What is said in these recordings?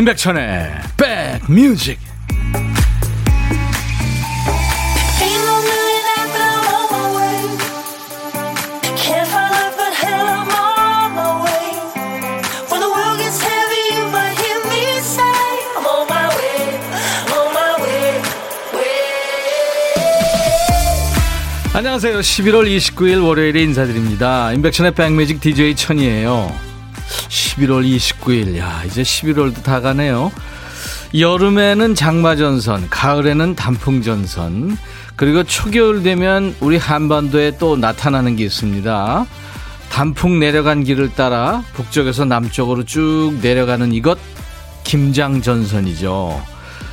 임백천의 백뮤직 안녕하세요. 11월 29일 월요일에 인사드립니다. 임백천의 백뮤직 DJ 천이에요. 11월 29일. 야, 이제 11월도 다 가네요. 여름에는 장마전선, 가을에는 단풍전선, 그리고 초겨울 되면 우리 한반도에 또 나타나는 게 있습니다. 단풍 내려간 길을 따라 북쪽에서 남쪽으로 쭉 내려가는 이것, 김장전선이죠.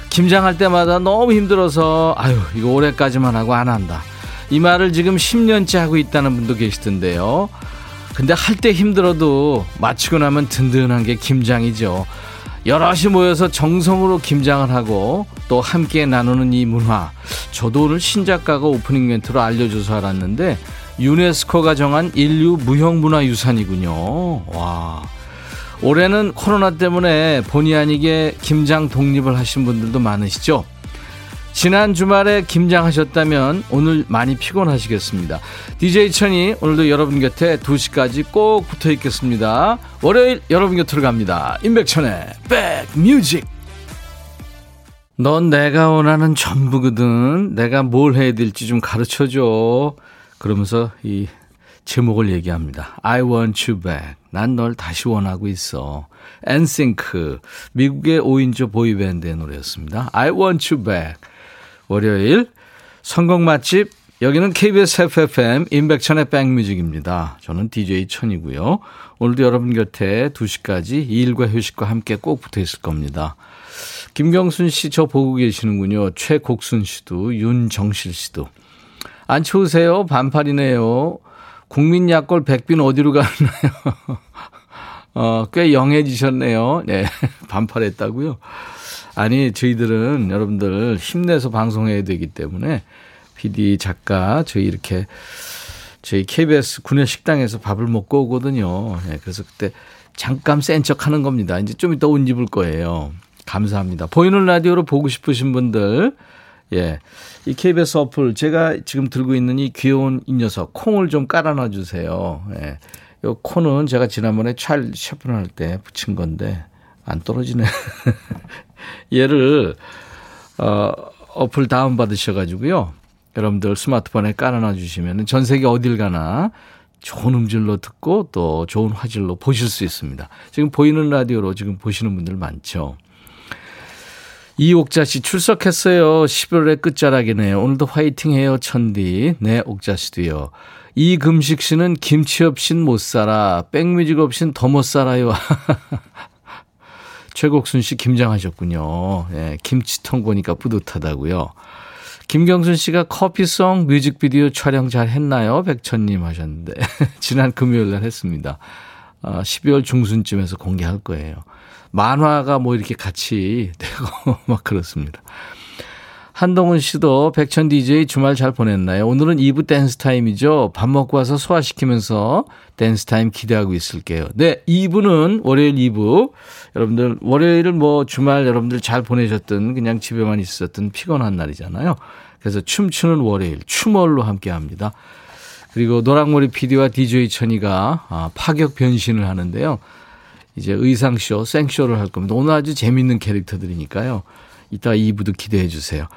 김장할 때마다 너무 힘들어서, 아유, 이거 올해까지만 하고 안 한다. 이 말을 지금 10년째 하고 있다는 분도 계시던데요. 근데 할 때 힘들어도 마치고 나면 든든한 게 김장이죠. 여럿이 모여서 정성으로 김장을 하고 또 함께 나누는 이 문화. 저도 오늘 신작가가 오프닝 멘트로 알려줘서 알았는데 유네스코가 정한 인류 무형문화유산이군요. 와. 올해는 코로나 때문에 본의 아니게 김장 독립을 하신 분들도 많으시죠? 지난 주말에 김장하셨다면 오늘 많이 피곤하시겠습니다. DJ 천이 오늘도 여러분 곁에 2시까지 꼭 붙어 있겠습니다. 월요일 여러분 곁으로 갑니다. 임백천의 백뮤직. 넌 내가 원하는 전부거든. 내가 뭘 해야 될지 좀 가르쳐 줘. 그러면서 이 제목을 얘기합니다. I want you back. 난 널 다시 원하고 있어. 엔싱크. 미국의 5인조 보이밴드의 노래였습니다. I want you back. 월요일 성공 맛집 여기는 KBS FFM 임백천의 백뮤직입니다. 저는 DJ 천이고요. 오늘도 여러분 곁에 2시까지 일과 휴식과 함께 꼭 붙어 있을 겁니다. 김경순 씨 저 보고 계시는군요. 최곡순 씨도 윤정실 씨도. 안 추우세요? 반팔이네요. 국민 약골 백빈 어디로 가나요? 어, 꽤 영해지셨네요. 네. 반팔했다고요. 아니, 저희들은 여러분들 힘내서 방송해야 되기 때문에 PD, 작가, 저희 이렇게 저희 KBS 군내 식당에서 밥을 먹고 오거든요. 네, 그래서 그때 잠깐 센 척 하는 겁니다. 이제 좀 이따 옷 입을 거예요. 감사합니다. 보이는 라디오로 보고 싶으신 분들, 예. 이 KBS 어플, 제가 지금 들고 있는 이 귀여운 이 녀석, 콩을 좀 깔아놔 주세요. 예. 요 콘은 제가 지난번에 찰 셰프를 할 때 붙인 건데, 안 떨어지네. 얘를 어, 어플 다운 받으셔 가지고요. 여러분들 스마트폰에 깔아놔 주시면 전 세계 어딜 가나 좋은 음질로 듣고 또 좋은 화질로 보실 수 있습니다. 지금 보이는 라디오로 지금 보시는 분들 많죠. 이옥자 씨 출석했어요. 11월의 끝자락이네요. 오늘도 화이팅 해요, 천디. 네, 옥자 씨도요. 이금식 씨는 김치 없인 못 살아. 백뮤직 없인 더 못 살아요. 최곡순 씨 김장하셨군요. 예, 김치통 보니까 뿌듯하다고요. 김경순 씨가 커피송 뮤직비디오 촬영 잘 했나요? 백천님 하셨는데. 지난 금요일 날 했습니다. 아, 12월 중순쯤에서 공개할 거예요. 만화가 뭐 이렇게 같이 되고 막 그렇습니다. 한동훈 씨도 백천 DJ 주말 잘 보냈나요? 오늘은 2부 댄스 타임이죠. 밥 먹고 와서 소화시키면서 댄스 타임 기대하고 있을게요. 네, 2부는 월요일 2부. 여러분들 월요일은 뭐 주말 여러분들 잘 보내셨든 그냥 집에만 있었던 피곤한 날이잖아요. 그래서 춤추는 월요일 춤월로 함께 합니다. 그리고 노랑머리 PD와 DJ 천이가 아, 파격 변신을 하는데요. 이제 의상쇼, 생쇼를 할 겁니다. 오늘 아주 재밌는 캐릭터들이니까요. 이따 2부도 기대해 주세요.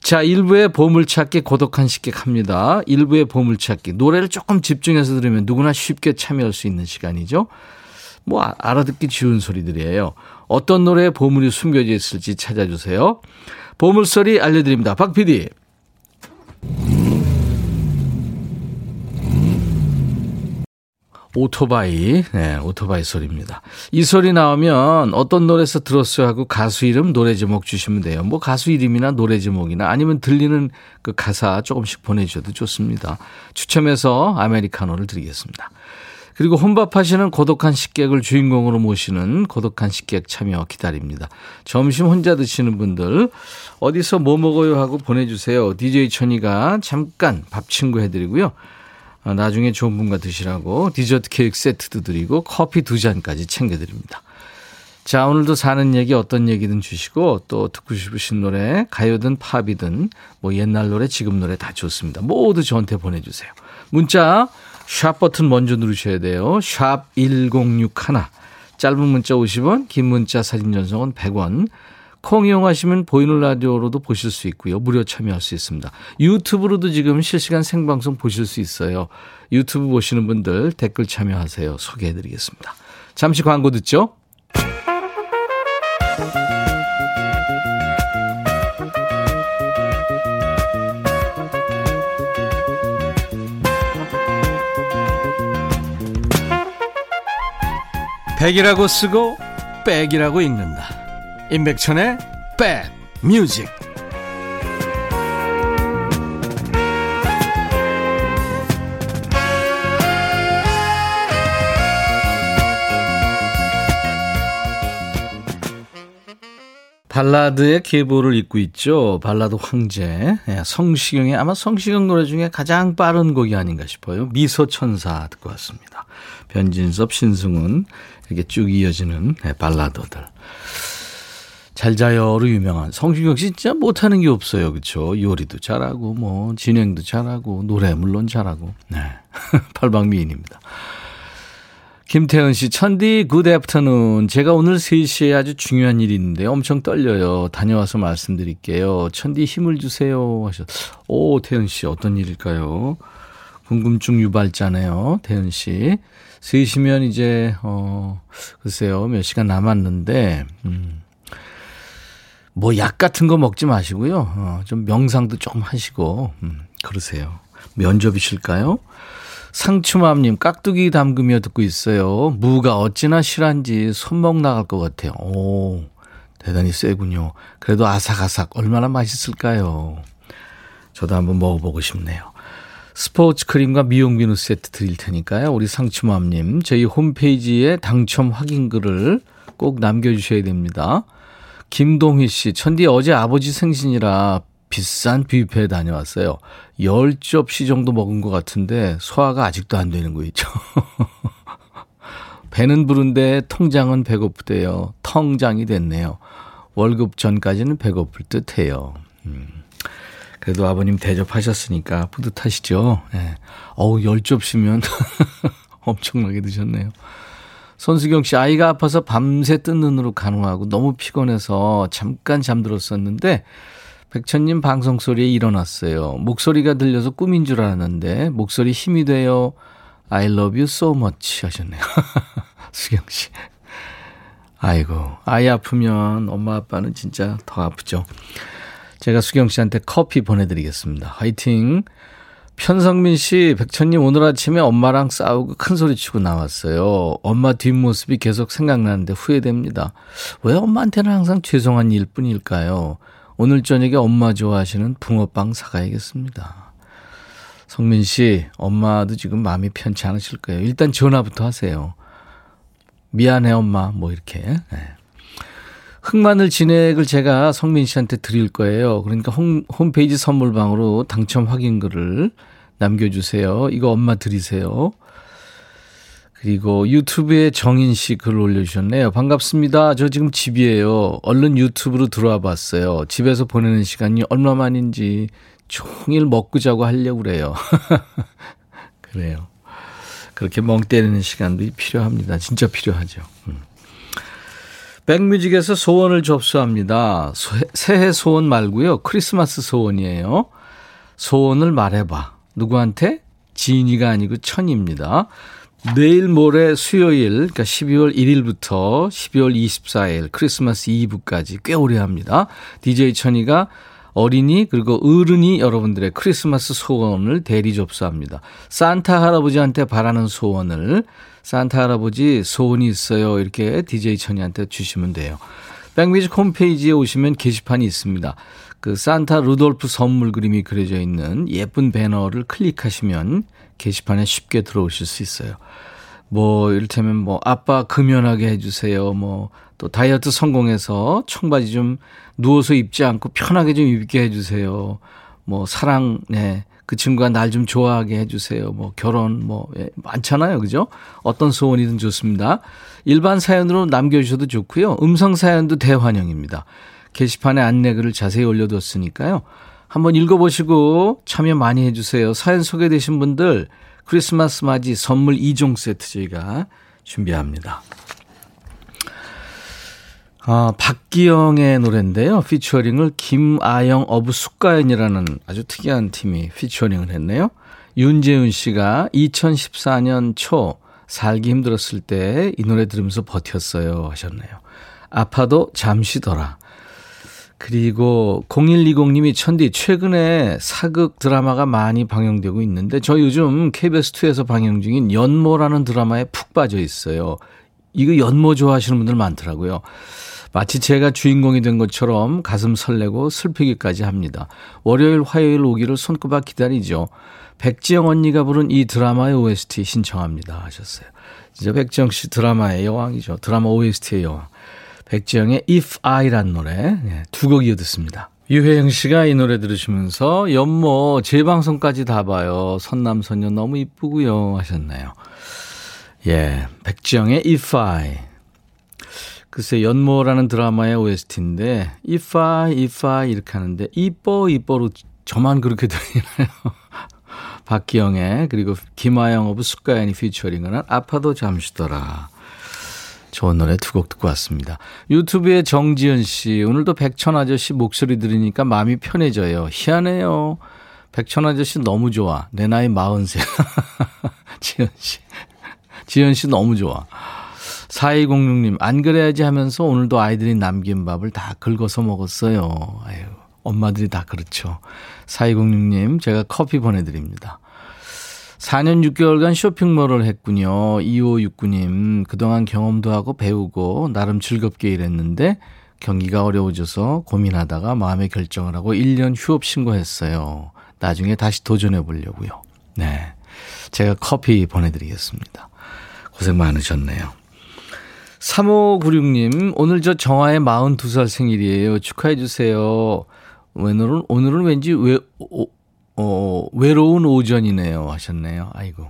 자, 1부의 보물찾기 고독한 식객 합니다. 1부의 보물찾기. 노래를 조금 집중해서 들으면 누구나 쉽게 참여할 수 있는 시간이죠. 뭐 아, 알아듣기 쉬운 소리들이에요. 어떤 노래에 보물이 숨겨져 있을지 찾아주세요. 보물소리 알려드립니다. 박 PD. 오토바이, 네, 오토바이 소리입니다. 이 소리 나오면 어떤 노래에서 들었어요 하고 가수 이름, 노래 제목 주시면 돼요. 뭐 가수 이름이나 노래 제목이나 아니면 들리는 그 가사 조금씩 보내주셔도 좋습니다. 추첨해서 아메리카노를 드리겠습니다. 그리고 혼밥하시는 고독한 식객을 주인공으로 모시는 고독한 식객 참여 기다립니다. 점심 혼자 드시는 분들 어디서 뭐 먹어요 하고 보내주세요. DJ 천이가 잠깐 밥 친구 해드리고요. 어, 나중에 좋은 분과 드시라고 디저트 케이크 세트도 드리고 커피 두 잔까지 챙겨드립니다. 자, 오늘도 사는 얘기 어떤 얘기든 주시고 또 듣고 싶으신 노래 가요든 팝이든 뭐 옛날 노래 지금 노래 다 좋습니다. 모두 저한테 보내주세요. 문자 샵 버튼 먼저 누르셔야 돼요. 샵 1061. 짧은 문자 50원, 긴 문자 사진 전송은 100원. 콩 이용하시면 보이는 라디오로도 보실 수 있고요. 무료 참여할 수 있습니다. 유튜브로도 지금 실시간 생방송 보실 수 있어요. 유튜브 보시는 분들 댓글 참여하세요. 소개해 드리겠습니다. 잠시 광고 듣죠. 백이라고 쓰고 백이라고 읽는다. 임백천의 백 뮤직. 발라드의 계보를 잇고 있죠. 발라드 황제. 예, 성시경의 아마 성시경 노래 중에 가장 빠른 곡이 아닌가 싶어요. 미소천사 듣고 왔습니다. 변진섭, 신승훈 이렇게 쭉 이어지는 네, 발라더들. 잘 자요로 유명한 성시경 씨 진짜 못하는 게 없어요. 그렇죠? 요리도 잘하고 뭐 진행도 잘하고 노래 물론 잘하고. 네. 팔방미인입니다. 김태은 씨, 천디 good afternoon. 제가 오늘 3시에 아주 중요한 일이 있는데 엄청 떨려요. 다녀와서 말씀드릴게요. 천디 힘을 주세요. 하셨. 오, 태은 씨, 어떤 일일까요? 궁금증 유발자네요. 태은 씨. 3시면 이제, 어, 글쎄요, 몇 시간 남았는데, 음. 뭐 약 같은 거 먹지 마시고요. 어, 좀 명상도 조금 하시고, 음, 그러세요. 면접이실까요? 상추맘님, 깍두기 담그며 듣고 있어요. 무가 어찌나 실한지 손목 나갈 것 같아요. 오, 대단히 세군요. 그래도 아삭아삭 얼마나 맛있을까요? 저도 한번 먹어보고 싶네요. 스포츠 크림과 미용 비누 세트 드릴 테니까요. 우리 상추맘님, 저희 홈페이지에 당첨 확인 글을 꼭 남겨주셔야 됩니다. 김동희 씨, 천디 어제 아버지 생신이라 비싼 뷔페에 다녀왔어요. 10접시 정도 먹은 것 같은데 소화가 아직도 안 되는 거 있죠. 배는 부른데 통장은 배고프대요. 텅장이 됐네요. 월급 전까지는 배고플 듯 해요. 음. 그래도 아버님 대접하셨으니까 뿌듯하시죠? 네. 어우, 10접시면 엄청나게 드셨네요. 손수경 씨, 아이가 아파서 밤새 뜬 눈으로 간호하고 너무 피곤해서 잠깐 잠들었었는데 백천님 방송 소리에 일어났어요. 목소리가 들려서 꿈인 줄 알았는데 목소리 힘이 돼요. I love you so much 하셨네요. 수경 씨. 아이고, 아이 아프면 엄마 아빠는 진짜 더 아프죠. 제가 수경 씨한테 커피 보내드리겠습니다. 화이팅! 편성민 씨, 백천님 오늘 아침에 엄마랑 싸우고 큰 소리 치고 나왔어요. 엄마 뒷모습이 계속 생각나는데 후회됩니다. 왜 엄마한테는 항상 죄송한 일 뿐일까요? 오늘 저녁에 엄마 좋아하시는 붕어빵 사가야겠습니다. 성민 씨, 엄마도 지금 마음이 편치 않으실 거예요. 일단 전화부터 하세요. 미안해, 엄마. 뭐, 이렇게. 네. 흑마늘 진액을 제가 성민 씨한테 드릴 거예요. 그러니까 홈, 홈페이지 선물방으로 당첨 확인글을 남겨주세요. 이거 엄마 드리세요. 그리고 유튜브에 정인 씨 글 올려주셨네요. 반갑습니다. 저 지금 집이에요. 얼른 유튜브로 들어와 봤어요. 집에서 보내는 시간이 얼마만인지 종일 먹고 자고 하려고 그래요. 그래요. 그렇게 멍 때리는 시간도 필요합니다. 진짜 필요하죠. 음. 백뮤직에서 소원을 접수합니다. 새해 소원 말고요. 크리스마스 소원이에요. 소원을 말해봐. 누구한테? 지인이가 아니고 천입니다. 내일 모레 수요일, 그러니까 12월 1일부터 12월 24일 크리스마스 이브까지 꽤 오래 합니다. DJ 천이가 어린이 그리고 어른이 여러분들의 크리스마스 소원을 대리 접수합니다. 산타 할아버지한테 바라는 소원을 산타 할아버지 소원이 있어요. 이렇게 DJ 천이한테 주시면 돼요. 백뮤직 홈페이지에 오시면 게시판이 있습니다. 그 산타 루돌프 선물 그림이 그려져 있는 예쁜 배너를 클릭하시면 게시판에 쉽게 들어오실 수 있어요. 뭐 이를테면 뭐 아빠 금연하게 해주세요. 뭐 또 다이어트 성공해서 청바지 좀 누워서 입지 않고 편하게 좀 입게 해주세요. 뭐 사랑 네 그 친구가 날 좀 좋아하게 해주세요. 뭐 결혼 뭐 예, 많잖아요. 그죠? 어떤 소원이든 좋습니다. 일반 사연으로 남겨주셔도 좋고요. 음성 사연도 대환영입니다. 게시판에 안내글을 자세히 올려뒀으니까요. 한번 읽어보시고 참여 많이 해주세요. 사연 소개되신 분들 크리스마스 맞이 선물 2종 세트 저희가 준비합니다. 아, 박기영의 노래인데요. 피처링을 김아영 of 숙가연이라는 아주 특이한 팀이 피처링을 했네요. 윤재훈 씨가 2014년 초 살기 힘들었을 때 이 노래 들으면서 버텼어요 하셨네요. 아파도 잠시더라. 그리고 0120님이 천디 최근에 사극 드라마가 많이 방영되고 있는데 저 요즘 KBS2에서 방영 중인 연모라는 드라마에 푹 빠져 있어요. 이거 연모 좋아하시는 분들 많더라고요. 마치 제가 주인공이 된 것처럼 가슴 설레고 슬프기까지 합니다. 월요일, 화요일 오기를 손꼽아 기다리죠. 백지영 언니가 부른 이 드라마의 OST 신청합니다. 하셨어요. 진짜 백지영 씨 드라마의 여왕이죠. 드라마 OST의 여왕. 백지영의 If I란 노래 네, 두곡 이어 듣습니다. 유혜영 씨가 이 노래 들으시면서 연모 재방송까지 다 봐요. 선남선녀 너무 이쁘고요 하셨나요? 예, 백지영의 If I 글쎄 연모라는 드라마의 OST인데 If I, If I 이렇게 하는데 이뻐 이뻐로 저만 그렇게 들리나요? 박기영의 그리고 김아영 of 숫가연이 피처링은 아파도 잠시더라. 좋은 노래 두 곡 듣고 왔습니다. 유튜브에 정지현 씨 오늘도 백천 아저씨 목소리 들으니까 마음이 편해져요. 희한해요. 백천 아저씨 너무 좋아. 내 나이 마흔세. 지현 씨. 지현 씨 너무 좋아. 4206님, 안 그래야지 하면서 오늘도 아이들이 남긴 밥을 다 긁어서 먹었어요. 아유, 엄마들이 다 그렇죠. 4206님, 제가 커피 보내드립니다. 4년 6개월간 쇼핑몰을 했군요. 2569님, 그동안 경험도 하고 배우고 나름 즐겁게 일했는데 경기가 어려워져서 고민하다가 마음의 결정을 하고 1년 휴업 신고했어요. 나중에 다시 도전해 보려고요. 네. 제가 커피 보내드리겠습니다. 고생 많으셨네요. 3596님, 오늘 저 정화의 42살 생일이에요. 축하해주세요. 오늘은, 오늘은 왠지 외, 오, 어, 외로운 오전이네요. 하셨네요. 아이고.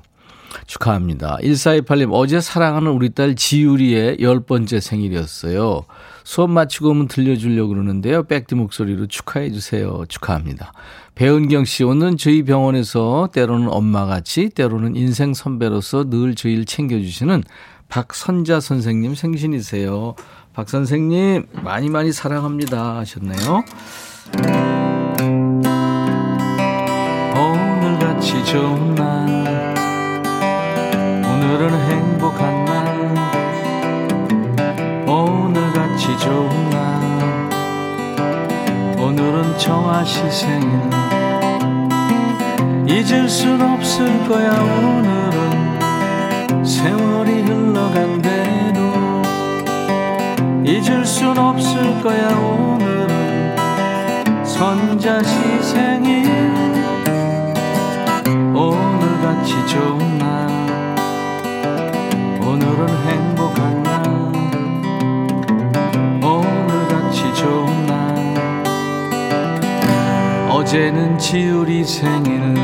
축하합니다. 1428님, 어제 사랑하는 우리 딸 지유리의 열 번째 생일이었어요. 수업 마치고 오면 들려주려고 그러는데요. 백디 목소리로 축하해주세요. 축하합니다. 배은경 씨, 오늘은 저희 병원에서 때로는 엄마같이, 때로는 인생 선배로서 늘 저희를 챙겨주시는 박선자 선생님 생신이세요. 박 선생님 많이 많이 사랑합니다 하셨네요. 오늘같이 좋은 날. 오늘은 행복한 날. 오늘같이 좋은 날. 오늘은 정아씨 생일. 잊을 순 없을 거야 오늘은. 세월이 흘러간대도 잊을 순 없을 거야 오늘은. 선자시 생일 같이 좋은 날 오늘은 행복한 날 오늘 같이 좋은 날 어제는 지우리 생일을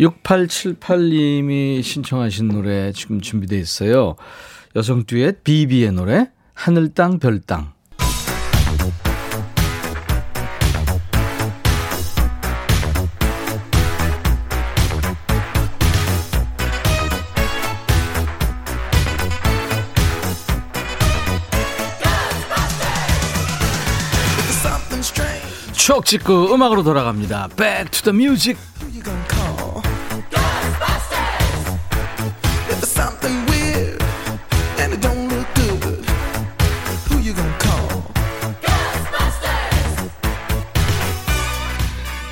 6878님이 신청하신 노래 지금 준비되어 있어요. 여성 듀엣 비비의 노래 하늘 땅 별 땅. 추억 찍고 음악으로 돌아갑니다. Back to the music.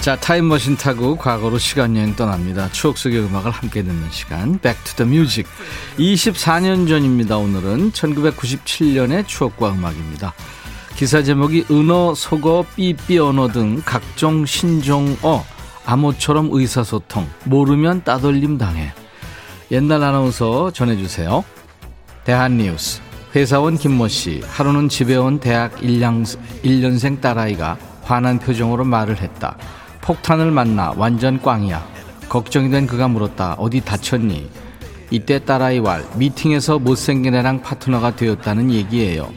자, 타임머신 타고 과거로 시간여행 떠납니다. 추억 속의 음악을 함께 듣는 시간. Back to the Music. 24년 전입니다. 오늘은 1997년의 추억과 음악입니다. 기사 제목이 은어, 속어, 삐삐 언어 등 각종 신종어, 암호처럼 의사소통, 모르면 따돌림 당해. 옛날 아나운서 전해주세요. 대한뉴스. 회사원 김모 씨, 하루는 집에 온 대학 1년, 1년생 딸아이가 화난 표정으로 말을 했다. 폭탄을 만나 완전 꽝이야. 걱정이 된 그가 물었다. 어디 다쳤니? 이때 딸아이와 미팅에서 못생긴 애랑 파트너가 되었다는 얘기예요.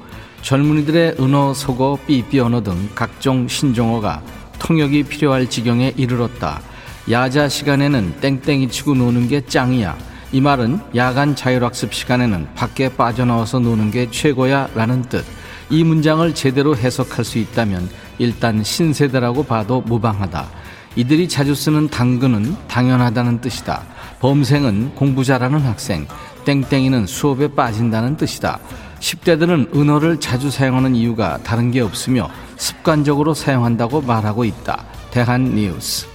젊은이들의 은어, 속어, 삐삐 언어 등 각종 신종어가 통역이 필요할 지경에 이르렀다. 야자 시간에는 땡땡이 치고 노는 게 짱이야. 이 말은 야간 자율학습 시간에는 밖에 빠져나와서 노는 게 최고야 라는 뜻. 이 문장을 제대로 해석할 수 있다면 일단 신세대라고 봐도 무방하다. 이들이 자주 쓰는 당근은 당연하다는 뜻이다. 범생은 공부 잘하는 학생, 땡땡이는 수업에 빠진다는 뜻이다. 10대들은 은어를 자주 사용하는 이유가 다른 게 없으며 습관적으로 사용한다고 말하고 있다. 대한 뉴스.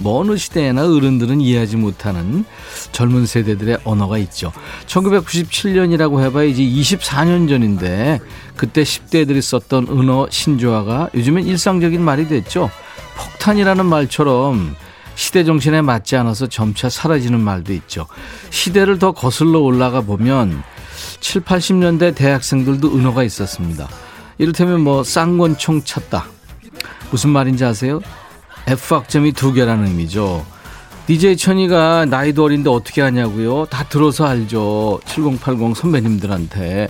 뭐 어느 시대에나 어른들은 이해하지 못하는 젊은 세대들의 언어가 있죠. 1997년이라고 해봐야 이제 24년 전인데 그때 10대들이 썼던 은어 신조어가 요즘엔 일상적인 말이 됐죠. 폭탄이라는 말처럼 시대 정신에 맞지 않아서 점차 사라지는 말도 있죠. 시대를 더 거슬러 올라가 보면 7, 80년대 대학생들도 은어가 있었습니다. 이를테면 뭐 쌍권총 쳤다. 무슨 말인지 아세요? F학점이 두 개라는 의미죠. DJ 천이가 나이도 어린데 어떻게 하냐고요? 다 들어서 알죠. 7080 선배님들한테.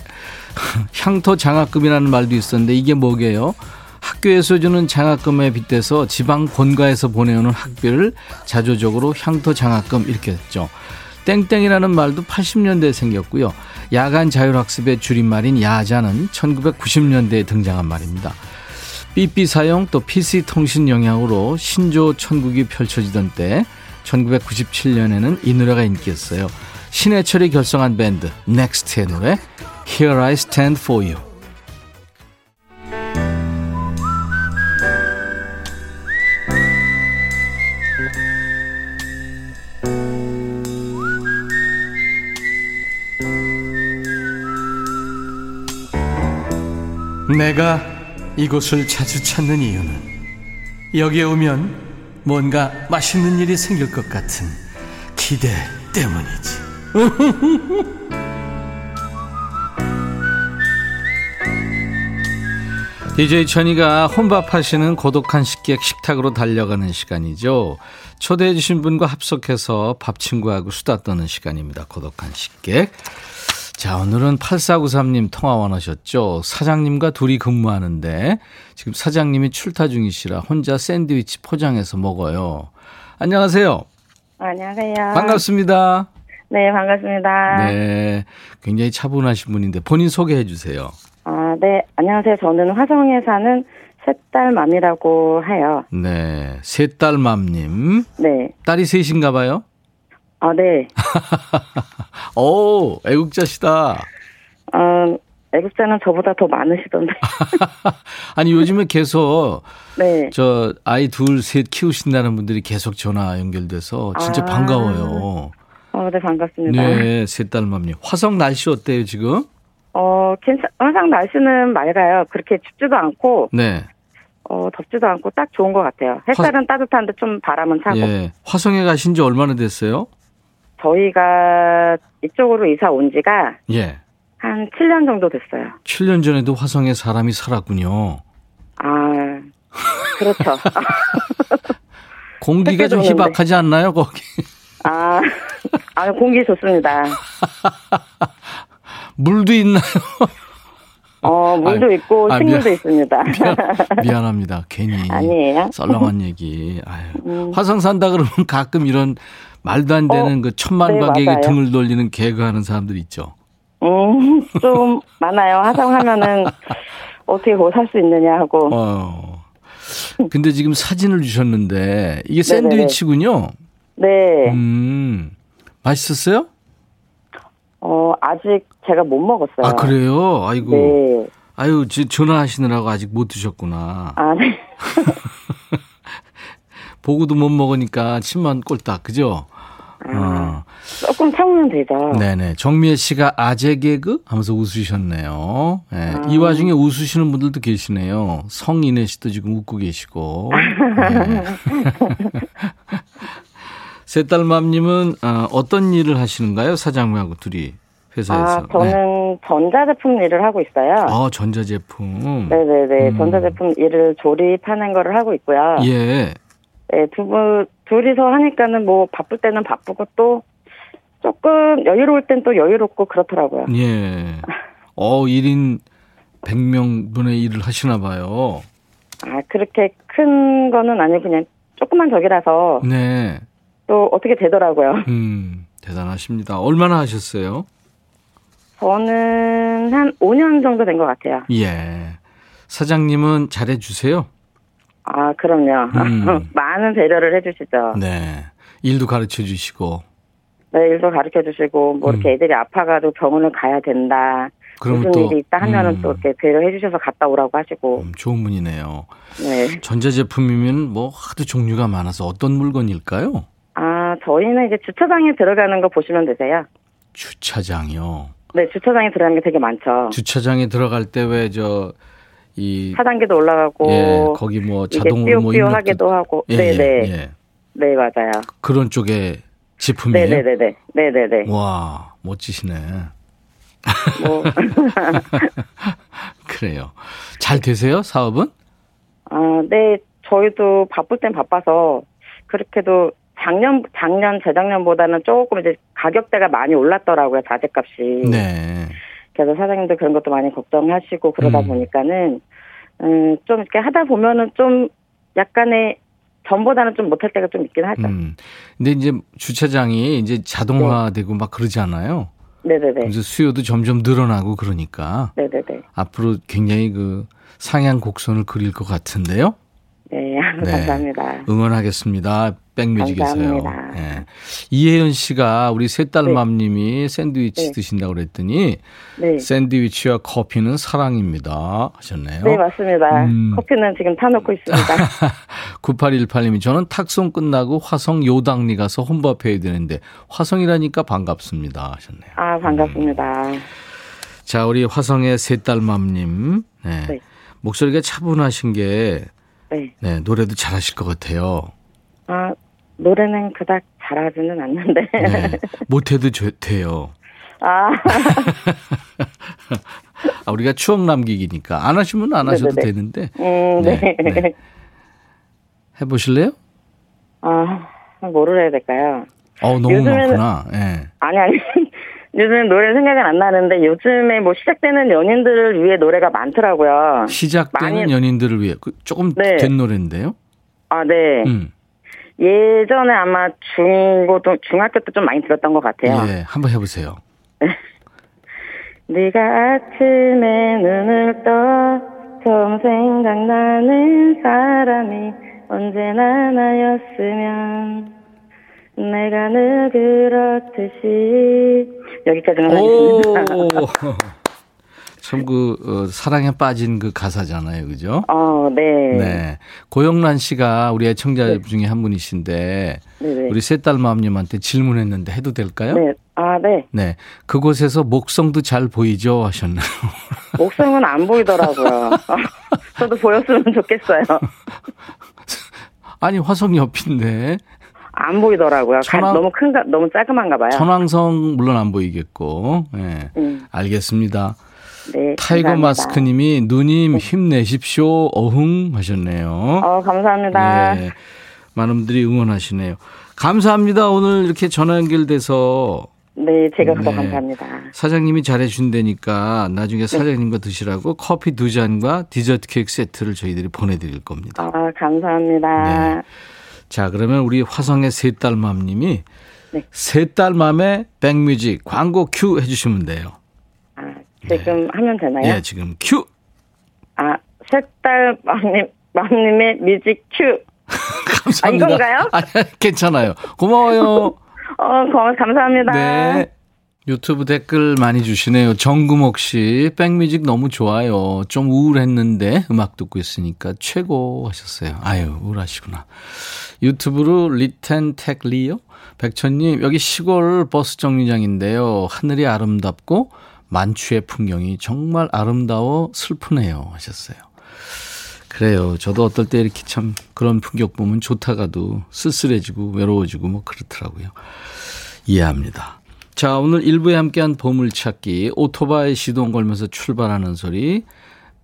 향토 장학금이라는 말도 있었는데 이게 뭐게요? 학교에서 주는 장학금에 빗대서 지방 본가에서 보내오는 학비를 자조적으로 향토 장학금 이렇게 했죠. 땡땡이라는 말도 80년대에 생겼고요. 야간 자율학습의 줄임말인 야자는 1990년대에 등장한 말입니다. 삐삐 사용 또 PC 통신 영향으로 신조어 천국이 펼쳐지던 때 1997년에는 이 노래가 인기였어요. 신해철이 결성한 밴드 넥스트의 노래 Here I Stand For You 내가 이곳을 자주 찾는 이유는 여기에 오면 뭔가 맛있는 일이 생길 것 같은 기대 때문이지. DJ 천이가 혼밥하시는 고독한 식객 식탁으로 달려가는 시간이죠. 초대해주신 분과 합석해서 밥 친구하고 수다 떠는 시간입니다. 고독한 식객. 자, 오늘은 8493님 통화 원하셨죠? 사장님과 둘이 근무하는데 지금 사장님이 출타 중이시라 혼자 샌드위치 포장해서 먹어요. 안녕하세요. 안녕하세요. 반갑습니다. 네, 반갑습니다. 네. 굉장히 차분하신 분인데 본인 소개해 주세요. 아, 네. 안녕하세요. 저는 화성에 사는 셋딸맘이라고 해요. 네. 셋딸맘님. 네. 딸이 셋인가 봐요? 아, 네. 오, 애국자시다. 어, 애국자는 저보다 더 많으시던데. 아니, 요즘에 계속. 네. 저, 아이 둘, 셋 키우신다는 분들이 계속 전화 연결돼서 진짜 아. 반가워요. 어, 네, 반갑습니다. 네, 셋딸 맘님. 화성 날씨 어때요, 지금? 어, 괜찮, 항상 날씨는 맑아요. 그렇게 춥지도 않고, 네. 어, 덥지도 않고 딱 좋은 것 같아요. 햇살은 따뜻한데 좀 바람은 차고. 예. 화성에 가신 지 얼마나 됐어요? 저희가 이쪽으로 이사 온 지가 예. 한 7년 정도 됐어요. 7년 전에도 화성에 사람이 살았군요. 아, 그렇죠. 공기가 좀. 희박하지 않나요, 거기? 아, 아, 공기 좋습니다. 물도 있나요? 어, 물도 아이, 있고 아, 식물도 미안. 있습니다. 미안, 미안 합니다. 괜히. 아니에요. 썰렁한 얘기. 아유. 음. 화성 산다 그러면 가끔 이런 말도 안 되는 어, 그 천만 네, 관객이 맞아요. 등을 돌리는 개그 하는 사람들 있죠. 음, 좀 많아요. 화성하면은 어떻게 거기 살수 있느냐 하고. 어. 근데 지금 사진을 주셨는데 이게 네네네. 샌드위치군요. 네. 음. 맛있었어요? 어, 아직 제가 못 먹었어요. 아, 그래요? 아이고. 네. 아유, 지- 전화하시느라고 아직 못 드셨구나. 아, 네. 보고도 못 먹으니까 침만 꼴딱, 그죠? 어. 조금 참으면 되죠. 네네. 정미애 씨가 아재 개그? 하면서 웃으셨네요. 예. 아. 이 와중에 웃으시는 분들도 계시네요. 성인혜 씨도 지금 웃고 계시고. 네. 세딸맘님은 어, 어떤 일을 하시는가요? 사장님하고 둘이. 회사에서. 아, 저는 네. 전자제품 일을 하고 있어요. 아, 전자제품. 네네네. 음. 전자제품 일을 조립하는 거를 하고 있고요. 예. 네, 두 분, 둘이서 하니까는 뭐 바쁠 때는 바쁘고 또 조금 여유로울 땐 또 여유롭고 그렇더라고요. 예. 어, 1인 100명 분의 일을 하시나 봐요. 아, 그렇게 큰 거는 아니고 그냥 조그만 적이라서. 네. 또 어떻게 되더라고요. 음, 대단하십니다. 얼마나 하셨어요? 저는 한 5년 정도 된 것 같아요. 예. 사장님은 잘해주세요? 아, 그럼요. 음. 많은 배려를 해주시죠. 네. 일도 가르쳐 주시고. 네, 일도 가르쳐 주시고, 뭐, 이렇게 음. 애들이 아파가지고 병원을 가야 된다. 무슨 또, 일이 있다 하면은 음. 또 이렇게 배려해 주셔서 갔다 오라고 하시고. 음, 좋은 분이네요. 네. 전자제품이면 뭐 하도 종류가 많아서 어떤 물건일까요? 아, 저희는 이제 주차장에 들어가는 거 보시면 되세요. 주차장이요? 네, 주차장에 들어가는 게 되게 많죠. 주차장에 들어갈 때 왜 저, 이. 차단기도 올라가고. 예, 거기 뭐 자동으로 뭐 하기도 하고. 예, 네네. 예, 예. 네, 맞아요. 그런 쪽에 제품이에요? 네네네. 네네네. 와, 멋지시네. 뭐. 그래요. 잘 되세요, 사업은? 아, 네. 저희도 바쁠 땐 바빠서 그렇게도 작년 작년 재작년보다는 조금 이제 가격대가 많이 올랐더라고요 자재값이. 네. 그래서 사장님도 그런 것도 많이 걱정하시고 그러다 음. 보니까는 음, 좀 이렇게 하다 보면은 좀 약간의 전보다는 좀 못할 때가 좀 있긴 하죠. 음. 근데 이제 주차장이 이제 자동화되고 네. 막 그러잖아요. 네네네. 그래서 수요도 점점 늘어나고 그러니까. 네네네. 앞으로 굉장히 그 상향 곡선을 그릴 것 같은데요. 네, 감사합니다. 응원하겠습니다. 백뮤직에서요. 네. 이혜연 씨가 우리 셋딸맘님이 네. 샌드위치 네. 드신다고 그랬더니 네. 샌드위치와 커피는 사랑입니다 하셨네요. 네, 맞습니다. 음. 커피는 지금 타놓고 있습니다. 9818님이 저는 탁송 끝나고 화성 요당리 가서 혼밥해야 되는데 화성이라니까 반갑습니다 하셨네요. 아, 반갑습니다. 음. 자, 우리 화성의 셋딸맘님. 네. 네. 목소리가 차분하신 게 네. 네, 노래도 잘하실 것 같아요. 아, 노래는 그닥 잘하지는 않는데. 네, 못해도 돼요. 아. 아, 우리가 추억 남기기니까. 안 하시면 안 하셔도 네네네. 되는데. 음, 네. 네. 네. 해보실래요? 아, 뭐를 해야 될까요? 어, 너무 요즘에는, 많구나. 네. 아니, 아니. 요즘 노래 생각은 안 나는데 요즘에 뭐 시작되는 연인들을 위해 노래가 많더라고요. 시작되는 많이... 연인들을 위해 그 조금 네. 된 노래인데요. 아 네. 음. 예전에 아마 중고등 중학교 때 좀 많이 들었던 것 같아요. 예, 한번 해보세요. 네가 아침에 눈을 떠 처음 생각나는 사람이 언제나 나였으면 내가 늘 그렇듯이 여기까지만 하겠습니다. 참그 어, 사랑에 빠진 그 가사잖아요, 그죠? 어, 네. 네. 고영란 씨가 우리 애청자 네. 중에 한 분이신데 네네. 우리 셋딸 마음님한테 질문했는데 해도 될까요? 네. 아, 네. 네. 그곳에서 목성도 잘 보이죠 하셨나요? 목성은 안 보이더라고요. 저도 보였으면 좋겠어요. 아니 화성 옆인데 안 보이더라고요. 천왕, 너무 큰가, 너무 작은한가 봐요. 천왕성 물론 안 보이겠고, 예. 네. 음. 알겠습니다. 네, 타이거 감사합니다. 마스크님이 누님 네. 힘내십시오. 어흥 하셨네요. 어, 감사합니다. 네, 많은 분들이 응원하시네요. 감사합니다. 오늘 이렇게 전화 연결돼서. 네, 제가 더 네. 감사합니다. 사장님이 잘해준다니까 나중에 네. 사장님과 드시라고 커피 두 잔과 디저트 케이크 세트를 저희들이 보내드릴 겁니다. 아, 감사합니다. 네. 자, 그러면 우리 화성의 셋딸 맘님이 네. 셋딸 맘의 백뮤직 광고 큐 해주시면 돼요. 아, 지금 네. 하면 되나요? 예, 지금 큐. 아, 셋딸 맘님, 맘님의 뮤직 큐. 감사합니다. 아, 이건가요? 아, 괜찮아요. 고마워요. 어, 고맙, 감사합니다. 네. 유튜브 댓글 많이 주시네요. 정금옥 씨, 백뮤직 너무 좋아요. 좀 우울했는데 음악 듣고 있으니까 최고 하셨어요. 아유, 우울하시구나. 유튜브로 리텐텍 리요? 백천님, 여기 시골 버스 정류장인데요. 하늘이 아름답고 만추의 풍경이 정말 아름다워 슬프네요. 하셨어요. 그래요. 저도 어떨 때 이렇게 참 그런 풍경 보면 좋다가도 쓸쓸해지고 외로워지고 뭐 그렇더라고요. 이해합니다. 자, 오늘 1부에 함께한 보물찾기, 오토바이 시동 걸면서 출발하는 소리,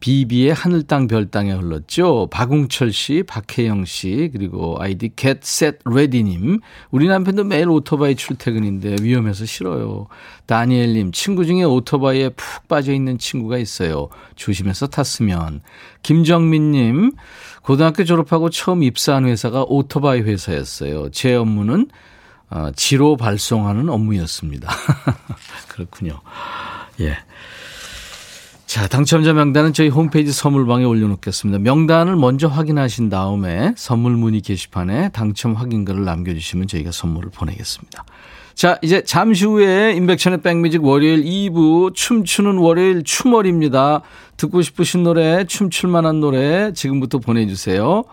비비의 하늘 땅 별 땅에 흘렀죠. 박웅철 씨, 박혜영 씨, 그리고 아이디 겟셋 레디님. 우리 남편도 매일 오토바이 출퇴근인데 위험해서 싫어요. 다니엘 님, 친구 중에 오토바이에 푹 빠져 있는 친구가 있어요. 조심해서 탔으면. 김정민 님, 고등학교 졸업하고 처음 입사한 회사가 오토바이 회사였어요. 제 업무는 어, 지로 발송하는 업무였습니다. 그렇군요. 예. 자, 당첨자 명단은 저희 홈페이지 선물방에 올려놓겠습니다. 명단을 먼저 확인하신 다음에 선물 문의 게시판에 당첨 확인글을 남겨주시면 저희가 선물을 보내겠습니다. 자, 이제 잠시 후에 임백천의 백뮤직 월요일 2부 춤추는 월요일 춤월입니다. 듣고 싶으신 노래, 춤출 만한 노래 지금부터 보내주세요.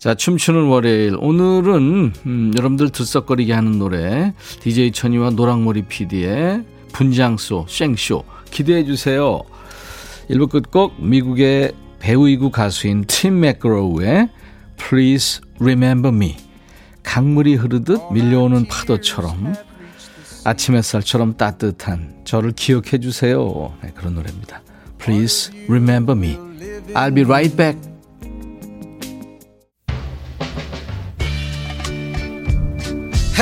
자, 춤추는 월요일. 오늘은, 음, 여러분들 들썩거리게 하는 노래, DJ 천이와 노랑머리 PD의 분장쇼, 생쇼. 기대해 주세요. 1부 끝곡 미국의 배우이고 가수인 팀 맥그로우의 Please Remember Me 강물이 흐르듯 밀려오는 파도처럼 아침 햇살처럼 따뜻한 저를 기억해 주세요. 네, 그런 노래입니다. Please Remember Me I'll be right back.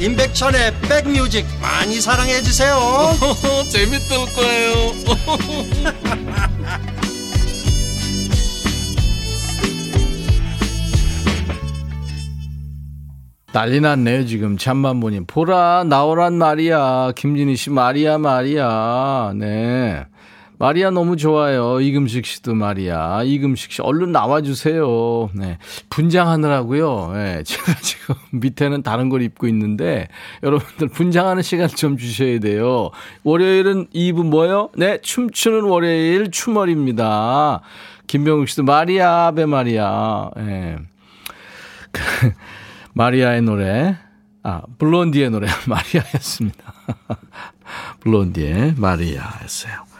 임백천의 백뮤직 많이 사랑해 주세요 재밌을 거예요 난리 났네요, 지금. 잠만 보니. 보라, 나오란 말이야. 김진희 씨, 말이야, 말이야. 네. 마리아 너무 좋아요. 이금식 씨도 말이야. 이금식 씨, 얼른 나와주세요. 네. 분장하느라고요. 네. 제가 지금 밑에는 다른 걸 입고 있는데, 여러분들 분장하는 시간 좀 주셔야 돼요. 월요일은 2부 뭐요? 네. 춤추는 월요일 춤월입니다. 김병욱 씨도 마리아, 아베 마리아. 예. 네. 마리아의 노래, 아, 블론디의 노래, 마리아였습니다. 블론디의 마리아였어요.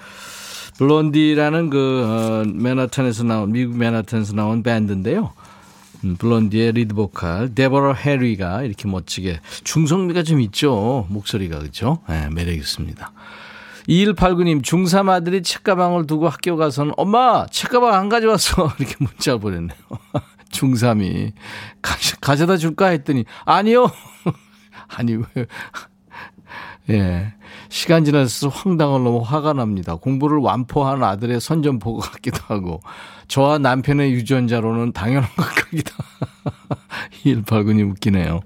블론디라는 그, 어, 맨하탄에서 나온, 미국 맨하탄에서 나온 밴드인데요. 음, 블론디의 리드 보컬, 데버러 해리가 이렇게 멋지게, 중성미가 좀 있죠. 목소리가, 그죠? 네, 매력 있습니다. 2189님, 중3 아들이 책가방을 두고 학교 가서는, 엄마, 책가방 안 가져왔어. 이렇게 문자 보냈네요. 중3이 가져다 줄까 했더니 아니요. 아니 왜 예. 시간 지나서 황당을 너무 화가 납니다. 공부를 완포한 아들의 선전 포고 같기도 하고, 저와 남편의 유전자로는 당연한 것 같기도 하고. 2189님 웃기네요.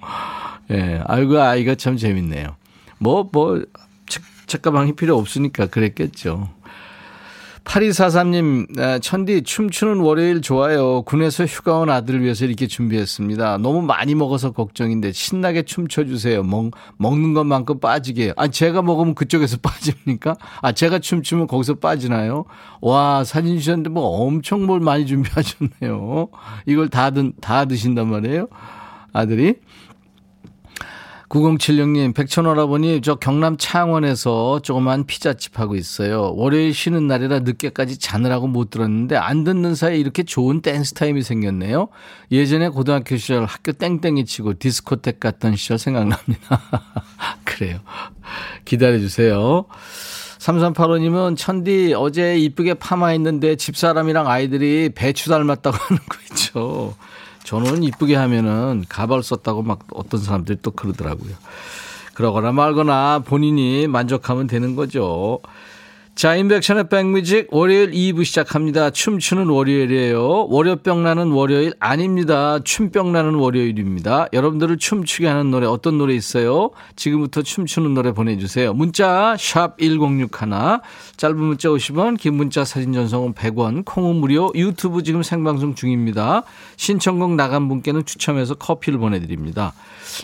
예. 아이고, 아이가 참 재밌네요. 뭐, 뭐, 책, 책가방이 필요 없으니까 그랬겠죠. 8243님, 천디, 춤추는 월요일 좋아요. 군에서 휴가 온 아들을 위해서 이렇게 준비했습니다. 너무 많이 먹어서 걱정인데, 신나게 춤춰주세요. 먹, 먹는 것만큼 빠지게. 아, 제가 먹으면 그쪽에서 빠집니까? 아, 제가 춤추면 거기서 빠지나요? 와, 사진 주셨는데 뭐 엄청 뭘 많이 준비하셨네요. 이걸 다, 드, 다 드신단 말이에요? 아들이? 9076님, 백천오라버니, 저 경남 창원에서 조그만 피자집 하고 있어요. 월요일 쉬는 날이라 늦게까지 자느라고 못 들었는데, 안 듣는 사이에 이렇게 좋은 댄스 타임이 생겼네요. 예전에 고등학교 시절 학교 땡땡이 치고 디스코텍 갔던 시절 생각납니다. 그래요. 기다려주세요. 3385님은 천디 어제 이쁘게 파마했는데 집사람이랑 아이들이 배추 닮았다고 하는 거 있죠. 저는 이쁘게 하면은 가발 썼다고 막 어떤 사람들이 또 그러더라고요. 그러거나 말거나 본인이 만족하면 되는 거죠. 자, 인백션의 백뮤직 월요일 2부 시작합니다. 춤추는 월요일이에요. 월요병 나는 월요일 아닙니다. 춤병 나는 월요일입니다. 여러분들을 춤추게 하는 노래 어떤 노래 있어요? 지금부터 춤추는 노래 보내주세요. 문자 샵 1061, 짧은 문자 50원, 긴 문자 사진 전송은 100원, 콩은 무료, 유튜브 지금 생방송 중입니다. 신청곡 나간 분께는 추첨해서 커피를 보내드립니다.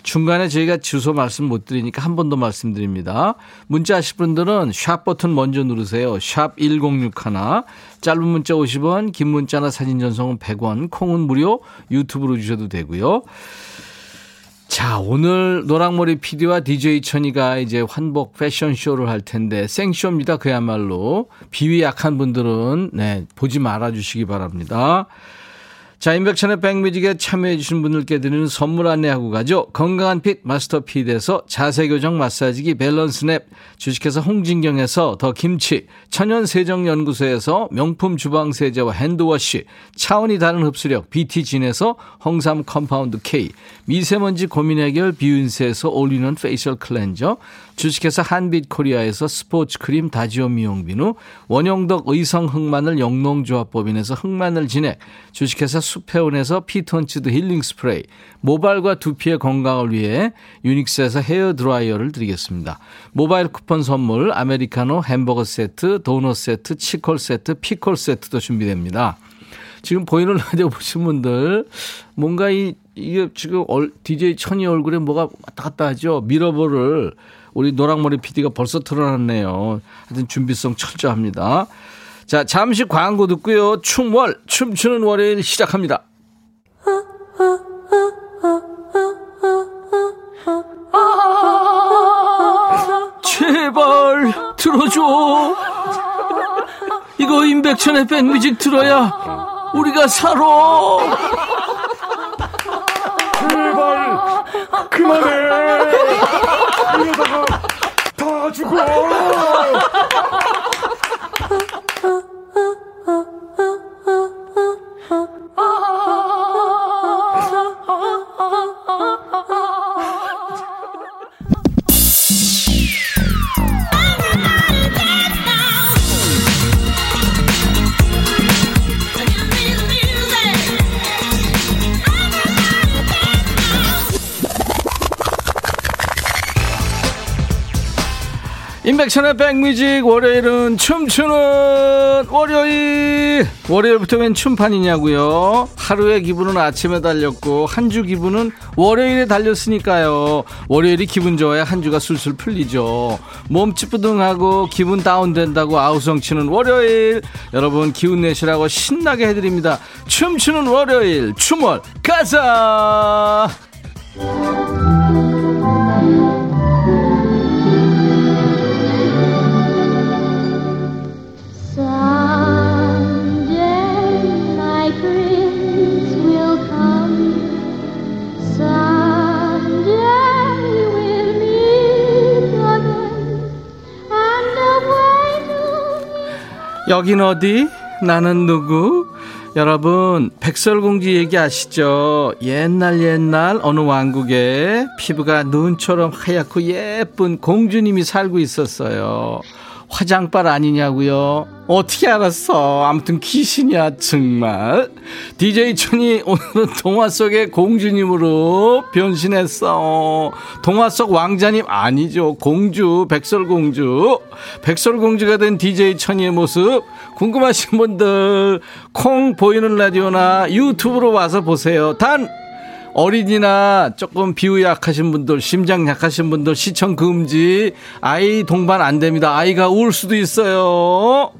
중간에 저희가 주소 말씀 못 드리니까 한 번 더 말씀드립니다. 문자 하실 분들은 샵 버튼 먼저 누르세요. 샵 1061. 짧은 문자 50원, 긴 문자나 사진 전송은 100원, 콩은 무료, 유튜브로 주셔도 되고요. 자, 오늘 노랑머리 PD와 DJ 천이가 이제 환복 패션쇼를 할 텐데, 생쇼입니다. 그야말로. 비위 약한 분들은, 네, 보지 말아 주시기 바랍니다. 자, 임백천의 백뮤직에 참여해주신 분들께 드리는 선물 안내하고 가죠. 건강한 핏 마스터 핏에서 자세교정 마사지기 밸런스 랩, 주식회사 홍진경에서 더 김치, 천연세정연구소에서 명품 주방세제와 핸드워시, 차원이 다른 흡수력 BT진에서 홍삼 컴파운드 K, 미세먼지 고민 해결 비윤세에서 올리는 페이셜 클렌저, 주식회사 한빛코리아에서 스포츠 크림 다지오 미용비누, 원형덕 의성 흑마늘 영농조합법인에서 흑마늘 진액, 주식회사 수페온에서 피톤치드 힐링 스프레이, 모발과 두피의 건강을 위해 유닉스에서 헤어 드라이어를 드리겠습니다. 모바일 쿠폰 선물, 아메리카노 햄버거 세트, 도넛 세트, 치콜 세트, 피콜 세트도 준비됩니다. 지금 보이는 라디오 보신 분들 뭔가 이 이게 지금 DJ 천이 얼굴에 뭐가 왔다 갔다 하죠. 미러볼을 우리 노랑머리 PD가 벌써 틀어놨네요. 하여튼 준비성 철저합니다. 자, 잠시 광고 듣고요. 춤월, 춤추는 월요일 시작합니다. 제발 들어줘. 이거 임백천의 백뮤직 들어야 우리가 살아. 그만해. 이러다가 다 죽어. 임백천의 백뮤직 월요일은 춤추는 월요일. 월요일부터 웬 춤판이냐고요? 하루의 기분은 아침에 달렸고 한 주 기분은 월요일에 달렸으니까요. 월요일이 기분 좋아야 한 주가 술술 풀리죠. 몸 찌뿌둥하고 기분 다운된다고 아우성치는 월요일. 여러분 기운 내시라고 신나게 해드립니다. 춤추는 월요일. 춤월 가자 여긴 어디? 나는 누구? 여러분, 백설공주 얘기 아시죠? 옛날 옛날 어느 왕국에 피부가 눈처럼 하얗고 예쁜 공주님이 살고 있었어요. 화장빨 아니냐고요? 어떻게 알았어? 아무튼 귀신이야 정말. DJ 천이 오늘은 동화 속의 공주님으로 변신했어. 동화 속 왕자님 아니죠. 공주 백설공주. 백설공주가 된 DJ 천이의 모습 궁금하신 분들 콩 보이는 라디오나 유튜브로 와서 보세요. 단 어린이나 조금 비위 약하신 분들, 심장 약하신 분들 시청 금지. 아이 동반 안 됩니다. 아이가 울 수도 있어요.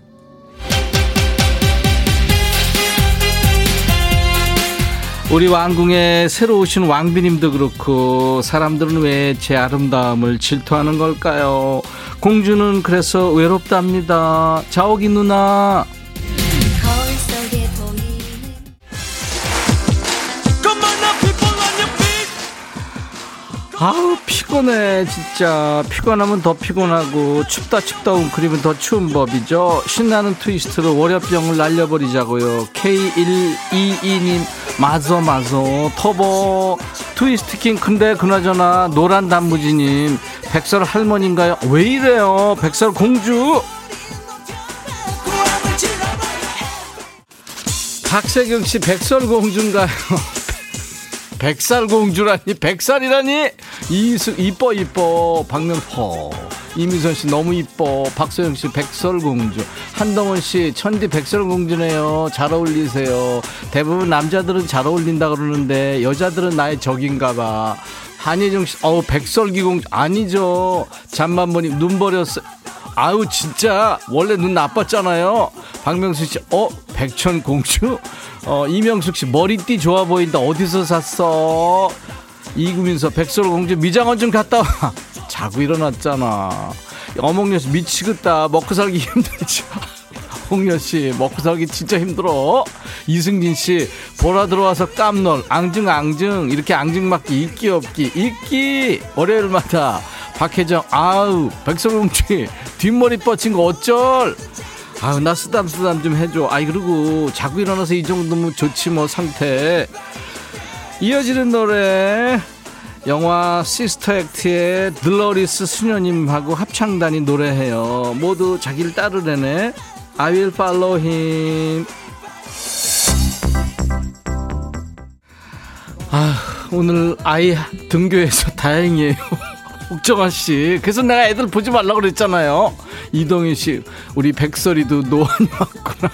우리 왕궁에 새로 오신 왕비님도 그렇고 사람들은 왜 제 아름다움을 질투하는 걸까요? 공주는 그래서 외롭답니다. 자옥이 누나. 피곤해 진짜. 피곤하면 더 피곤하고 춥다 춥다 웅크리면 더 추운 법이죠. 신나는 트위스트로 월요병을 날려버리자고요. K122님 마저 마저. 터보. 트위스트킹 근데 그나저나 노란 단무지님 백설 할머니인가요? 왜 이래요? 백설 공주. 박세경 씨 백설 공주인가요? 백살공주라니 백살이라니? 이수 이뻐 이뻐 박명호. 이미선 씨 너무 이뻐. 박소영 씨 백설공주. 한동원 씨 천디 백설공주네요. 잘 어울리세요. 대부분 남자들은 잘 어울린다 그러는데 여자들은 나의 적인가봐. 한예정 씨 어우 백설기공주. 아니죠. 잠만보님 눈 버렸어 아유 진짜. 원래 눈 나빴잖아요. 박명수 씨 어? 백천 공주? 어 이명숙 씨 머리띠 좋아 보인다. 어디서 샀어? 이구민서 백설공주 미장원 좀 갔다 와. 자고 일어났잖아. 어몽여 씨 미치겠다. 먹고 살기 힘들지 홍여 씨 먹고 살기 진짜 힘들어. 이승진 씨 보라 들어와서 깜놀 앙증 앙증. 이렇게 앙증 맞기 있기 없기 있기 월요일마다 박혜정 아우 백설공주 뒷머리 뻗친 거 어쩔? 아우 나 쓰담 쓰담 좀 해줘. 아이 그리고 자고 일어나서 이 정도면 좋지 뭐 상태. 이어지는 노래 영화 시스터 액트의 들로리스 수녀님하고 합창단이 노래해요. 모두 자기를 따르래네 I will follow him 아 오늘 아이 등교해서 다행이에요 옥정아 씨. 그래서 내가 애들 보지 말라고 그랬잖아요. 이동희 씨. 우리 백설이도 노안이 왔구나.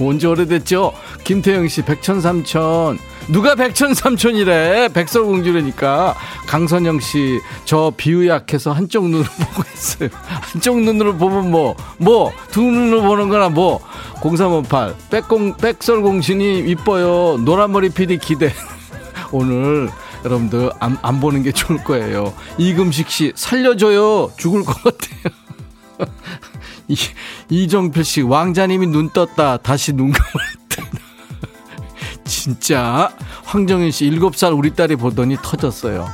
언제 오래됐죠? 김태영 씨. 백천삼천. 누가 백천삼천이래? 백설공주라니까. 강선영 씨. 저 비유 약해서 한쪽 눈으로 보고 있어요. 한쪽 눈으로 보면 뭐? 뭐? 두 눈으로 보는 거나 뭐? 0358. 백공, 백설공주님 이뻐요. 노란머리 PD 기대. 오늘 여러분들 안, 안 보는 게 좋을 거예요. 이금식 씨 살려줘요. 죽을 것 같아요. 이, 이정필 씨 왕자님이 눈 떴다. 다시 눈 감았다. 진짜? 황정현 씨 7살 우리 딸이 보더니 터졌어요.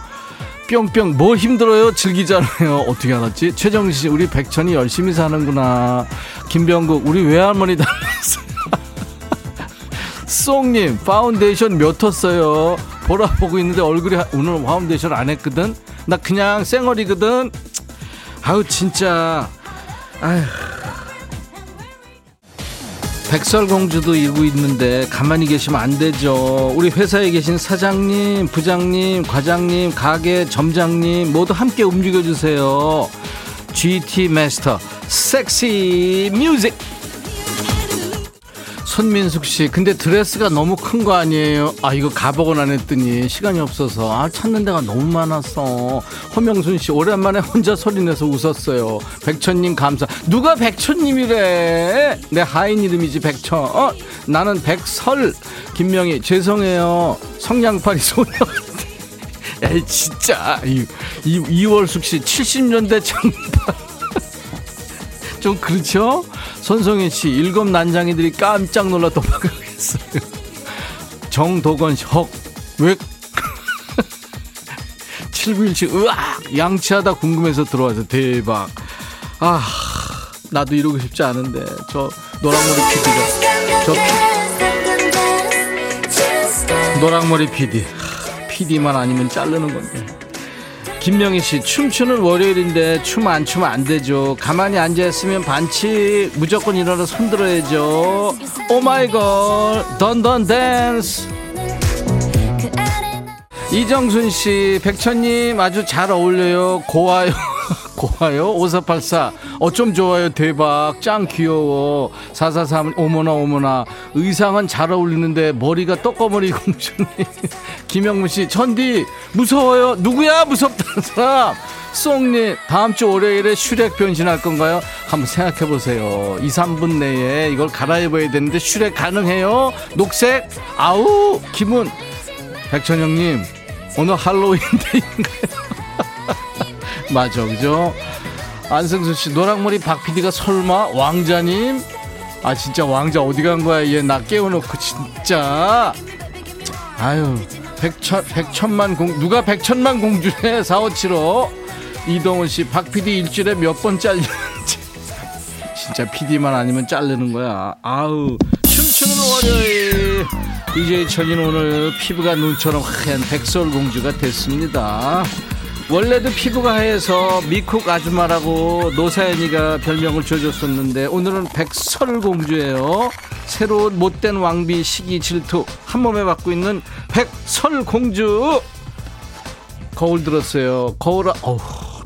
뿅뿅 뭐 힘들어요? 즐기잖아요. 어떻게 알았지? 최정신 씨 우리 백천이 열심히 사는구나. 김병국 우리 외할머니 닮았어요. 쏭님 파운데이션 몇 호 썼어요? 보라 보고 있는데 얼굴이 하- 오늘 파운데이션 안 했거든? 나 그냥 쌩얼이거든? 아우 진짜. 아휴 백설공주도 이러고 있는데 가만히 계시면 안 되죠. 우리 회사에 계신 사장님, 부장님, 과장님, 가게 점장님 모두 함께 움직여 주세요. GT 마스터 섹시 뮤직. 손민숙 씨, 근데 드레스가 너무 큰 거 아니에요? 아, 이거 가보곤 안 했더니 시간이 없어서. 아, 찾는 데가 너무 많았어. 허명순 씨, 오랜만에 혼자 소리내서 웃었어요. 백천님 감사. 누가 백천님이래? 내 하인 이름이지, 백천. 어? 나는 백설. 김명희, 죄송해요. 성냥팔이 소녀. 에이, 진짜. 이, 이, 이월숙 씨, 70년대 장발. 좀 그렇죠? 손성현 씨 일곱 난장이들이 깜짝 놀라 도망가겠어요. 정도건 씨 헉. 왜? 791씨 으악 양치하다 궁금해서 들어와서 대박. 아 나도 이러고 싶지 않은데 저 노랑머리 PD가 저 피- 노랑머리 PD PD만 아니면 자르는 건데. 김명희 씨 춤추는 월요일인데 춤 안 추면 안 되죠. 가만히 앉아 있으면 반칙. 무조건 일어나 손 들어야죠. 오 마이 걸 던던 댄스. 이정순 씨, 백천님 아주 잘 어울려요. 고와요. 고와요. 5484. 어쩜 좋아요. 대박. 짱 귀여워. 443. 어머나, 어머나. 의상은 잘 어울리는데 머리가 떠꺼머리 공주님. 김영문 씨, 천디, 무서워요. 누구야? 무섭다는 사람. 쏭님, 다음 주 월요일에 슈렉 변신할 건가요? 한번 생각해 보세요. 2, 3분 내에 이걸 갈아입어야 되는데 슈렉 가능해요? 녹색? 아우, 기분. 백천형님, 오늘 할로윈 데이인가요? 맞아, 그죠? 안승수 씨, 노랑머리 박 PD가 설마 왕자님? 아, 진짜 왕자 어디 간 거야? 얘 나 깨워놓고, 진짜. 아유, 백천, 백천만 공, 누가 백천만 공주네? 4575. 이동훈 씨, 박 PD 일주일에 몇 번 잘리는지. 진짜 PD만 아니면 자르는 거야. 아우, 춤추는 월요일. DJ 천이는 오늘 피부가 눈처럼 하얀 백설공주가 됐습니다. 원래도 피부가 하얘서 미쿡 아줌마라고 노사연이가 별명을 줘줬었는데 오늘은 백설공주예요. 새로운 못된 왕비 시기 질투 한 몸에 받고 있는 백설공주. 거울 들었어요. 거울아, 어우,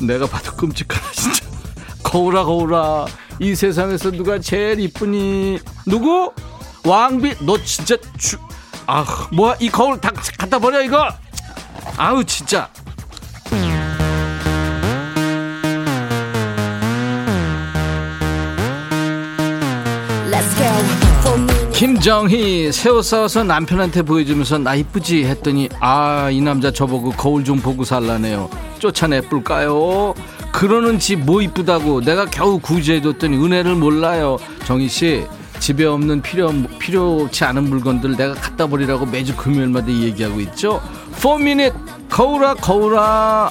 내가 봐도 끔찍하다 진짜. 거울아 거울아, 이 세상에서 누가 제일 이쁘니? 누구? 왕비, 너 진짜 주. 아, 뭐야 이 거울 다 갖다 버려 이거. 아우 진짜. 김정희 새우 싸워서 남편한테 보여주면서 나 이쁘지 했더니 아 이 남자 저보고 거울 좀 보고 살라네요. 쫓아내뿔까요? 그러는 지뭐 이쁘다고 내가 겨우 구제해줬더니 은혜를 몰라요. 정희씨 집에 없는 필요 필요치 않은 물건들 내가 갖다 버리라고 매주 금요일마다 얘기하고 있죠? 4미닛 거울아 거울아.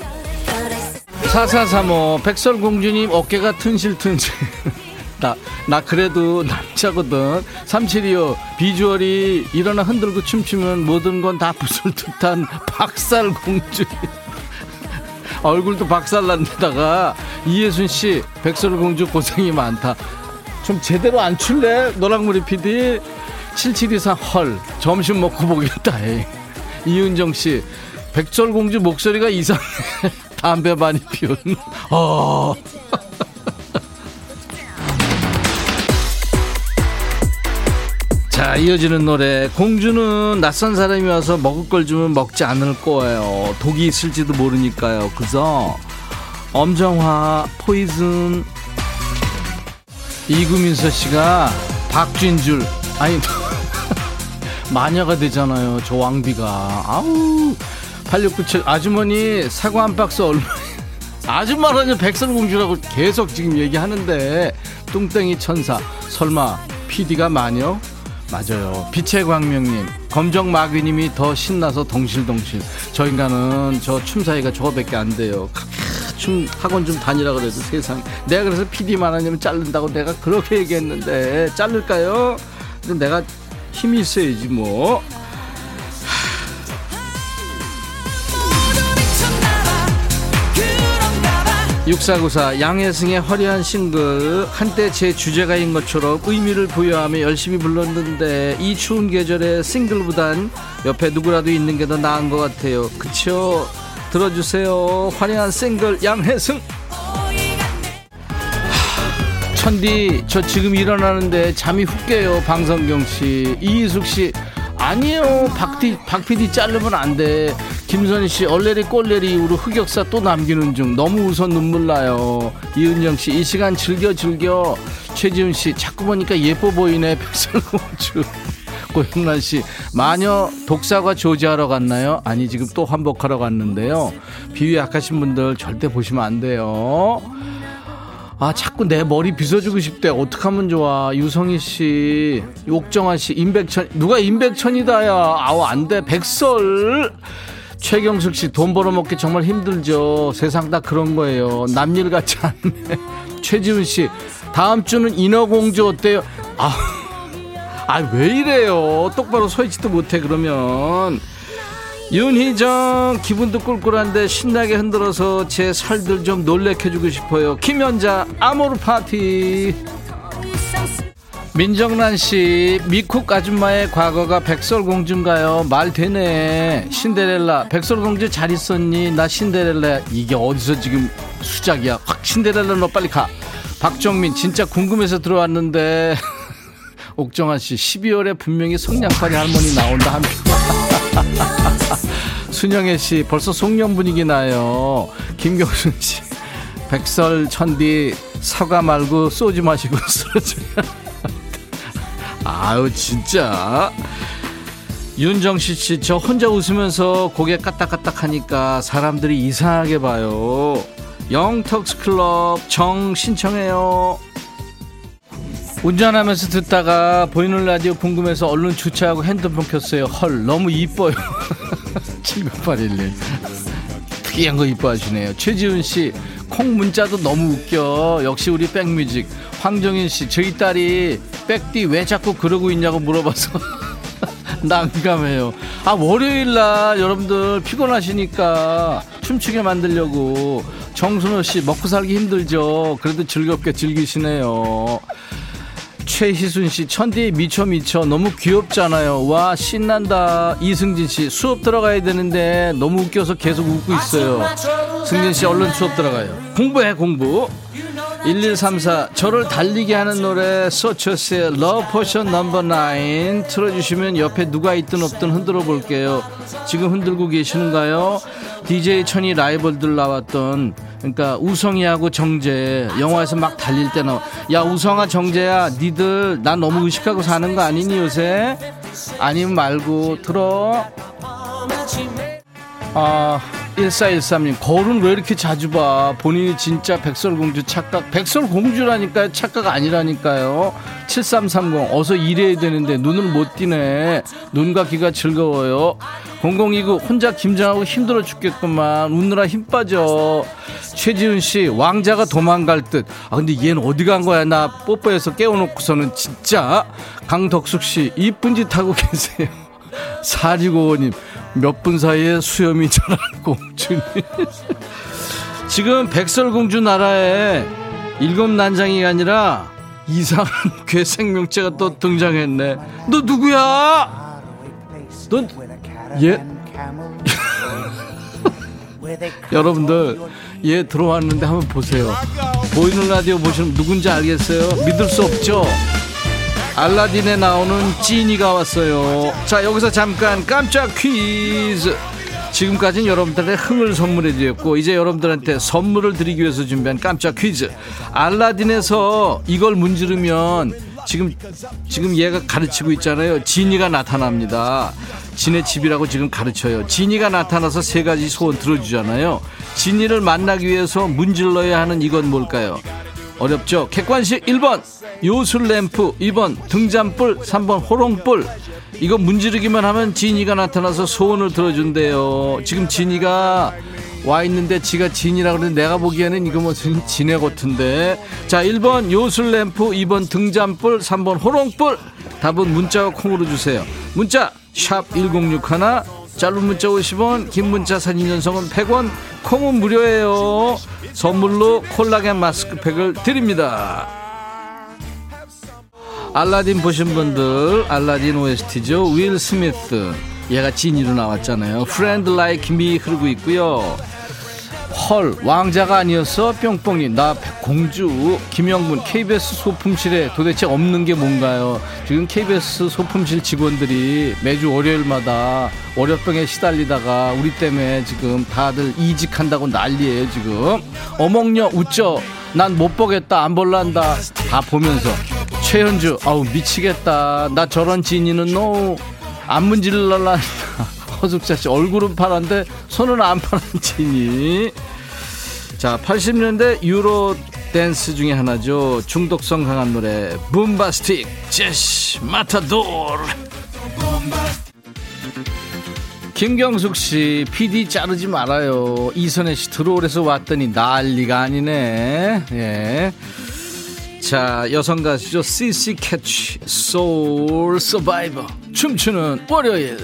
4435 백설공주님 어깨가 튼실튼실 나, 나 그래도 남자거든. 3725 비주얼이 일어나 흔들고 춤추면 모든 건 다 부술 듯한 박살 공주. 얼굴도 박살난 데다가 이예순 씨 백설 공주 고생이 많다. 좀 제대로 안 출래 노랑머리 PD 7724 헐 점심 먹고 보겠다 에이. 이은정씨 백설 공주 목소리가 이상해. 담배 많이 피운. 어. 자 이어지는 노래. 공주는 낯선 사람이 와서 먹을 걸 주면 먹지 않을 거예요. 독이 있을지도 모르니까요. 그죠? 엄정화 포이즌. 이구민서 씨가 박쥔줄. 아니 마녀가 되잖아요 저 왕비가. 아우. 8697 아주머니 사과 한 박스 얼마. 아줌마라니 백설공주라고 계속 지금 얘기하는데. 뚱땡이 천사. 설마 PD가 마녀? 맞아요. 빛의 광명님, 검정 마귀님이 더 신나서 덩실덩실. 저 인간은 저 춤 사이가 저거밖에 안 돼요. 춤 학원 좀 다니라 그래도 세상. 내가 그래서 PD만 하냐면 자른다고 내가 그렇게 얘기했는데 자를까요? 근데 내가 힘이 있어야지 뭐. 6494 양혜승의 화려한 싱글 한때 제 주제가인 것처럼 의미를 부여하며 열심히 불렀는데 이 추운 계절에 싱글보단 옆에 누구라도 있는 게 더 나은 것 같아요. 그쵸? 들어주세요. 화려한 싱글 양혜승. 천디 저 지금 일어나는데 잠이 훅 깨요 방성경씨. 이희숙씨. 아니에요. 박디 박PD 자르면 안돼 김선희 씨 얼레리 꼴레리 이후로 흑역사 또 남기는 중. 너무 웃어 눈물 나요. 이은정 씨 이 시간 즐겨 즐겨. 최지훈 씨 자꾸 보니까 예뻐 보이네 백설공주 고영란 씨 마녀 독사과 조지하러 갔나요? 아니 지금 또 환복하러 갔는데요. 비위 약하신 분들 절대 보시면 안 돼요. 아 자꾸 내 머리 빗어주고 싶대. 어떡하면 좋아. 유성희 씨 옥정아 씨 임백천 누가 임백천이다야. 아우 안돼. 백설 최경숙 씨 돈 벌어먹기 정말 힘들죠. 세상 다 그런 거예요. 남일 같지 않네. 최지훈 씨 다음 주는 인어공주 어때요? 아 아 왜 이래요? 똑바로 서 있지도 못해 그러면. 윤희정 기분도 꿀꿀한데 신나게 흔들어서 제 살들 좀 놀래켜주고 싶어요. 김연자 아모르 파티 민정란 씨 미쿡 아줌마의 과거가 백설공주인가요? 말 되네. 신데렐라. 백설공주 잘 있었니? 나 신데렐라 이게 어디서 지금 수작이야? 확 신데렐라 너 빨리 가. 박정민 진짜 궁금해서 들어왔는데. 옥정아 씨 12월에 분명히 성냥팔이 할머니 나온다 한표 순영애 씨 벌써 송년 분위기 나요. 김경순 씨 백설 천디 사과 말고 쏘지 마시고 쓰러져. 아유 진짜. 윤정씨 씨 저 혼자 웃으면서 고개 까딱까딱 하니까 사람들이 이상하게 봐요. 영턱스 클럽 정 신청해요. 운전하면서 듣다가 보이는 라디오 궁금해서 얼른 주차하고 핸드폰 켰어요. 헐, 너무 이뻐요. 7981님. 특이한 거 이뻐하시네요. 최지훈 씨, 콩 문자도 너무 웃겨. 역시 우리 백뮤직. 황정인 씨, 저희 딸이 백디 왜 자꾸 그러고 있냐고 물어봐서 난감해요. 아, 월요일 날 여러분들 피곤하시니까 춤추게 만들려고 정순호 씨 먹고 살기 힘들죠. 그래도 즐겁게 즐기시네요. 최희순 씨, 천디 미쳐 미쳐 너무 귀엽잖아요. 와 신난다. 이승진 씨, 수업 들어가야 되는데 너무 웃겨서 계속 웃고 있어요. 승진 씨, 얼른 수업 들어가요. 공부해 공부. 1134 저를 달리게 하는 노래 서처스의 Love Potion No. 9 틀어주시면 옆에 누가 있든 없든 흔들어 볼게요 지금 흔들고 계시는가요? DJ 천이 라이벌들 나왔던 그러니까 우성이하고 정재 영화에서 막 달릴 때 나와. 야 우성아 정재야 니들 나 너무 의식하고 사는 거 아니니 요새? 아니면 말고 들어. 아 1413님 거울은 왜 이렇게 자주 봐? 본인이 진짜 백설공주 착각. 백설공주라니까요. 착각 아니라니까요. 7330 어서 일해야 되는데 눈을 못 띄네. 눈과 귀가 즐거워요. 0029 혼자 김장하고 힘들어 죽겠구만. 웃느라 힘 빠져. 최지훈 씨 왕자가 도망갈 듯 아 근데 얘는 어디 간 거야? 나 뽀뽀해서 깨워놓고서는 진짜. 강덕숙 씨 이쁜 짓 하고 계세요. 4655님 몇 분 사이에 수염이 자란 공주님. 지금 백설공주 나라에 일곱 난장이가 아니라 이상한 괴 생명체가 또 등장했네. 너 누구야? 넌 얘? 여러분들 얘 들어왔는데 한번 보세요. 보이는 라디오 보시면 누군지 알겠어요? 믿을 수 없죠 알라딘에 나오는 지니가 왔어요. 자, 여기서 잠깐 깜짝 퀴즈. 지금까지는 여러분들의 흥을 선물해 드렸고 이제 여러분들한테 선물을 드리기 위해서 준비한 깜짝 퀴즈. 알라딘에서 이걸 문지르면 지금 지금 얘가 가르치고 있잖아요. 지니가 나타납니다. 지네 집이라고 지금 가르쳐요. 지니가 나타나서 세 가지 소원 들어주잖아요. 지니를 만나기 위해서 문질러야 하는 이건 뭘까요? 어렵죠? 객관식 1번 요술램프 2번 등잔불 3번 호롱불. 이거 문지르기만 하면 지니가 나타나서 소원을 들어준대요. 지금 지니가 와 있는데 지가 진이라 그러는데 내가 보기에는 이거 무슨 진해 같은데. 자 1번 요술램프 2번 등잔불 3번 호롱불. 답은 문자와 콩으로 주세요. 문자 샵 1061 짧은 문자 50원 긴 문자 사진 전송은 100원. 콩은 무료예요. 선물로 콜라겐 마스크팩을 드립니다 알라딘 보신 분들 알라딘 OST죠. 윌 스미스 얘가 진이로 나왔잖아요. Friend Like Me 흐르고 있고요. 헐 왕자가 아니었어 뿅뿅이. 나 공주. 김영문 KBS 소품실에 도대체 없는 게 뭔가요? 지금 KBS 소품실 직원들이 매주 월요일마다 월요병에 시달리다가 우리 때문에 지금 다들 이직한다고 난리예요 지금. 어몽녀 웃죠 난 못 보겠다 안 볼란다. 다 보면서 최현주 아우 미치겠다 나 저런 진이는 너안 문질러라 허숙자 씨 얼굴은 파란데 손은 안 파란 진이 자 80년대 유로 댄스 중에 하나죠 중독성 강한 노래 붐바스틱 제시 마타도르 김경숙 씨, PD 자르지 말아요. 이선혜 씨 들어오래서 왔더니 난리가 아니네. 예. 자, 여성 가수죠. CC 캐치, 소울 서바이버. 춤추는 월요일.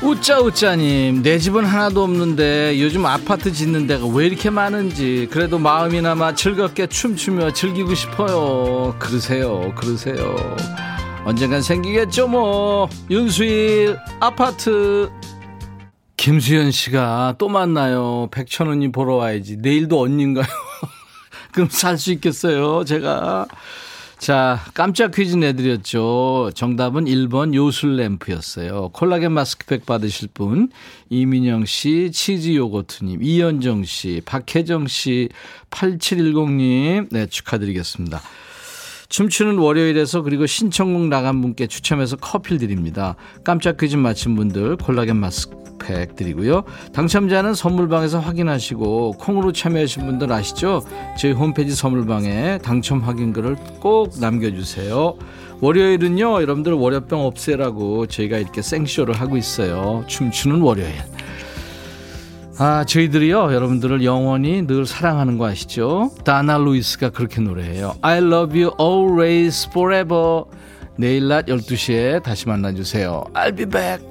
우짜우짜님, 내 집은 하나도 없는데 요즘 아파트 짓는 데가 왜 이렇게 많은지 그래도 마음이나마 즐겁게 춤추며 즐기고 싶어요. 그러세요, 그러세요. 언젠간 생기겠죠, 뭐. 윤수일, 아파트. 김수현 씨가 또 만나요. 백천원님 보러 와야지. 내일도 언니인가요? 그럼 살 수 있겠어요, 제가. 자, 깜짝 퀴즈 내드렸죠. 정답은 1번 요술램프였어요. 콜라겐 마스크팩 받으실 분, 이민영 씨, 치즈 요거트님, 이현정 씨, 박혜정 씨, 8710님, 네, 축하드리겠습니다. 춤추는 월요일에서 그리고 신청곡 나간 분께 추첨해서 커피를 드립니다. 깜짝 퀴즈 맞힌 분들 콜라겐 마스크팩 드리고요. 당첨자는 선물방에서 확인하시고 콩으로 참여하신 분들 아시죠? 저희 홈페이지 선물방에 당첨 확인글을 꼭 남겨주세요. 월요일은요, 여러분들 월요병 없애라고 저희가 이렇게 생쇼를 하고 있어요. 춤추는 월요일. 아, 저희들이요, 여러분들을 영원히 늘 사랑하는 거 아시죠? 다나 루이스가 그렇게 노래해요. I love you always forever. 내일 낮 12시에 다시 만나주세요. I'll be back.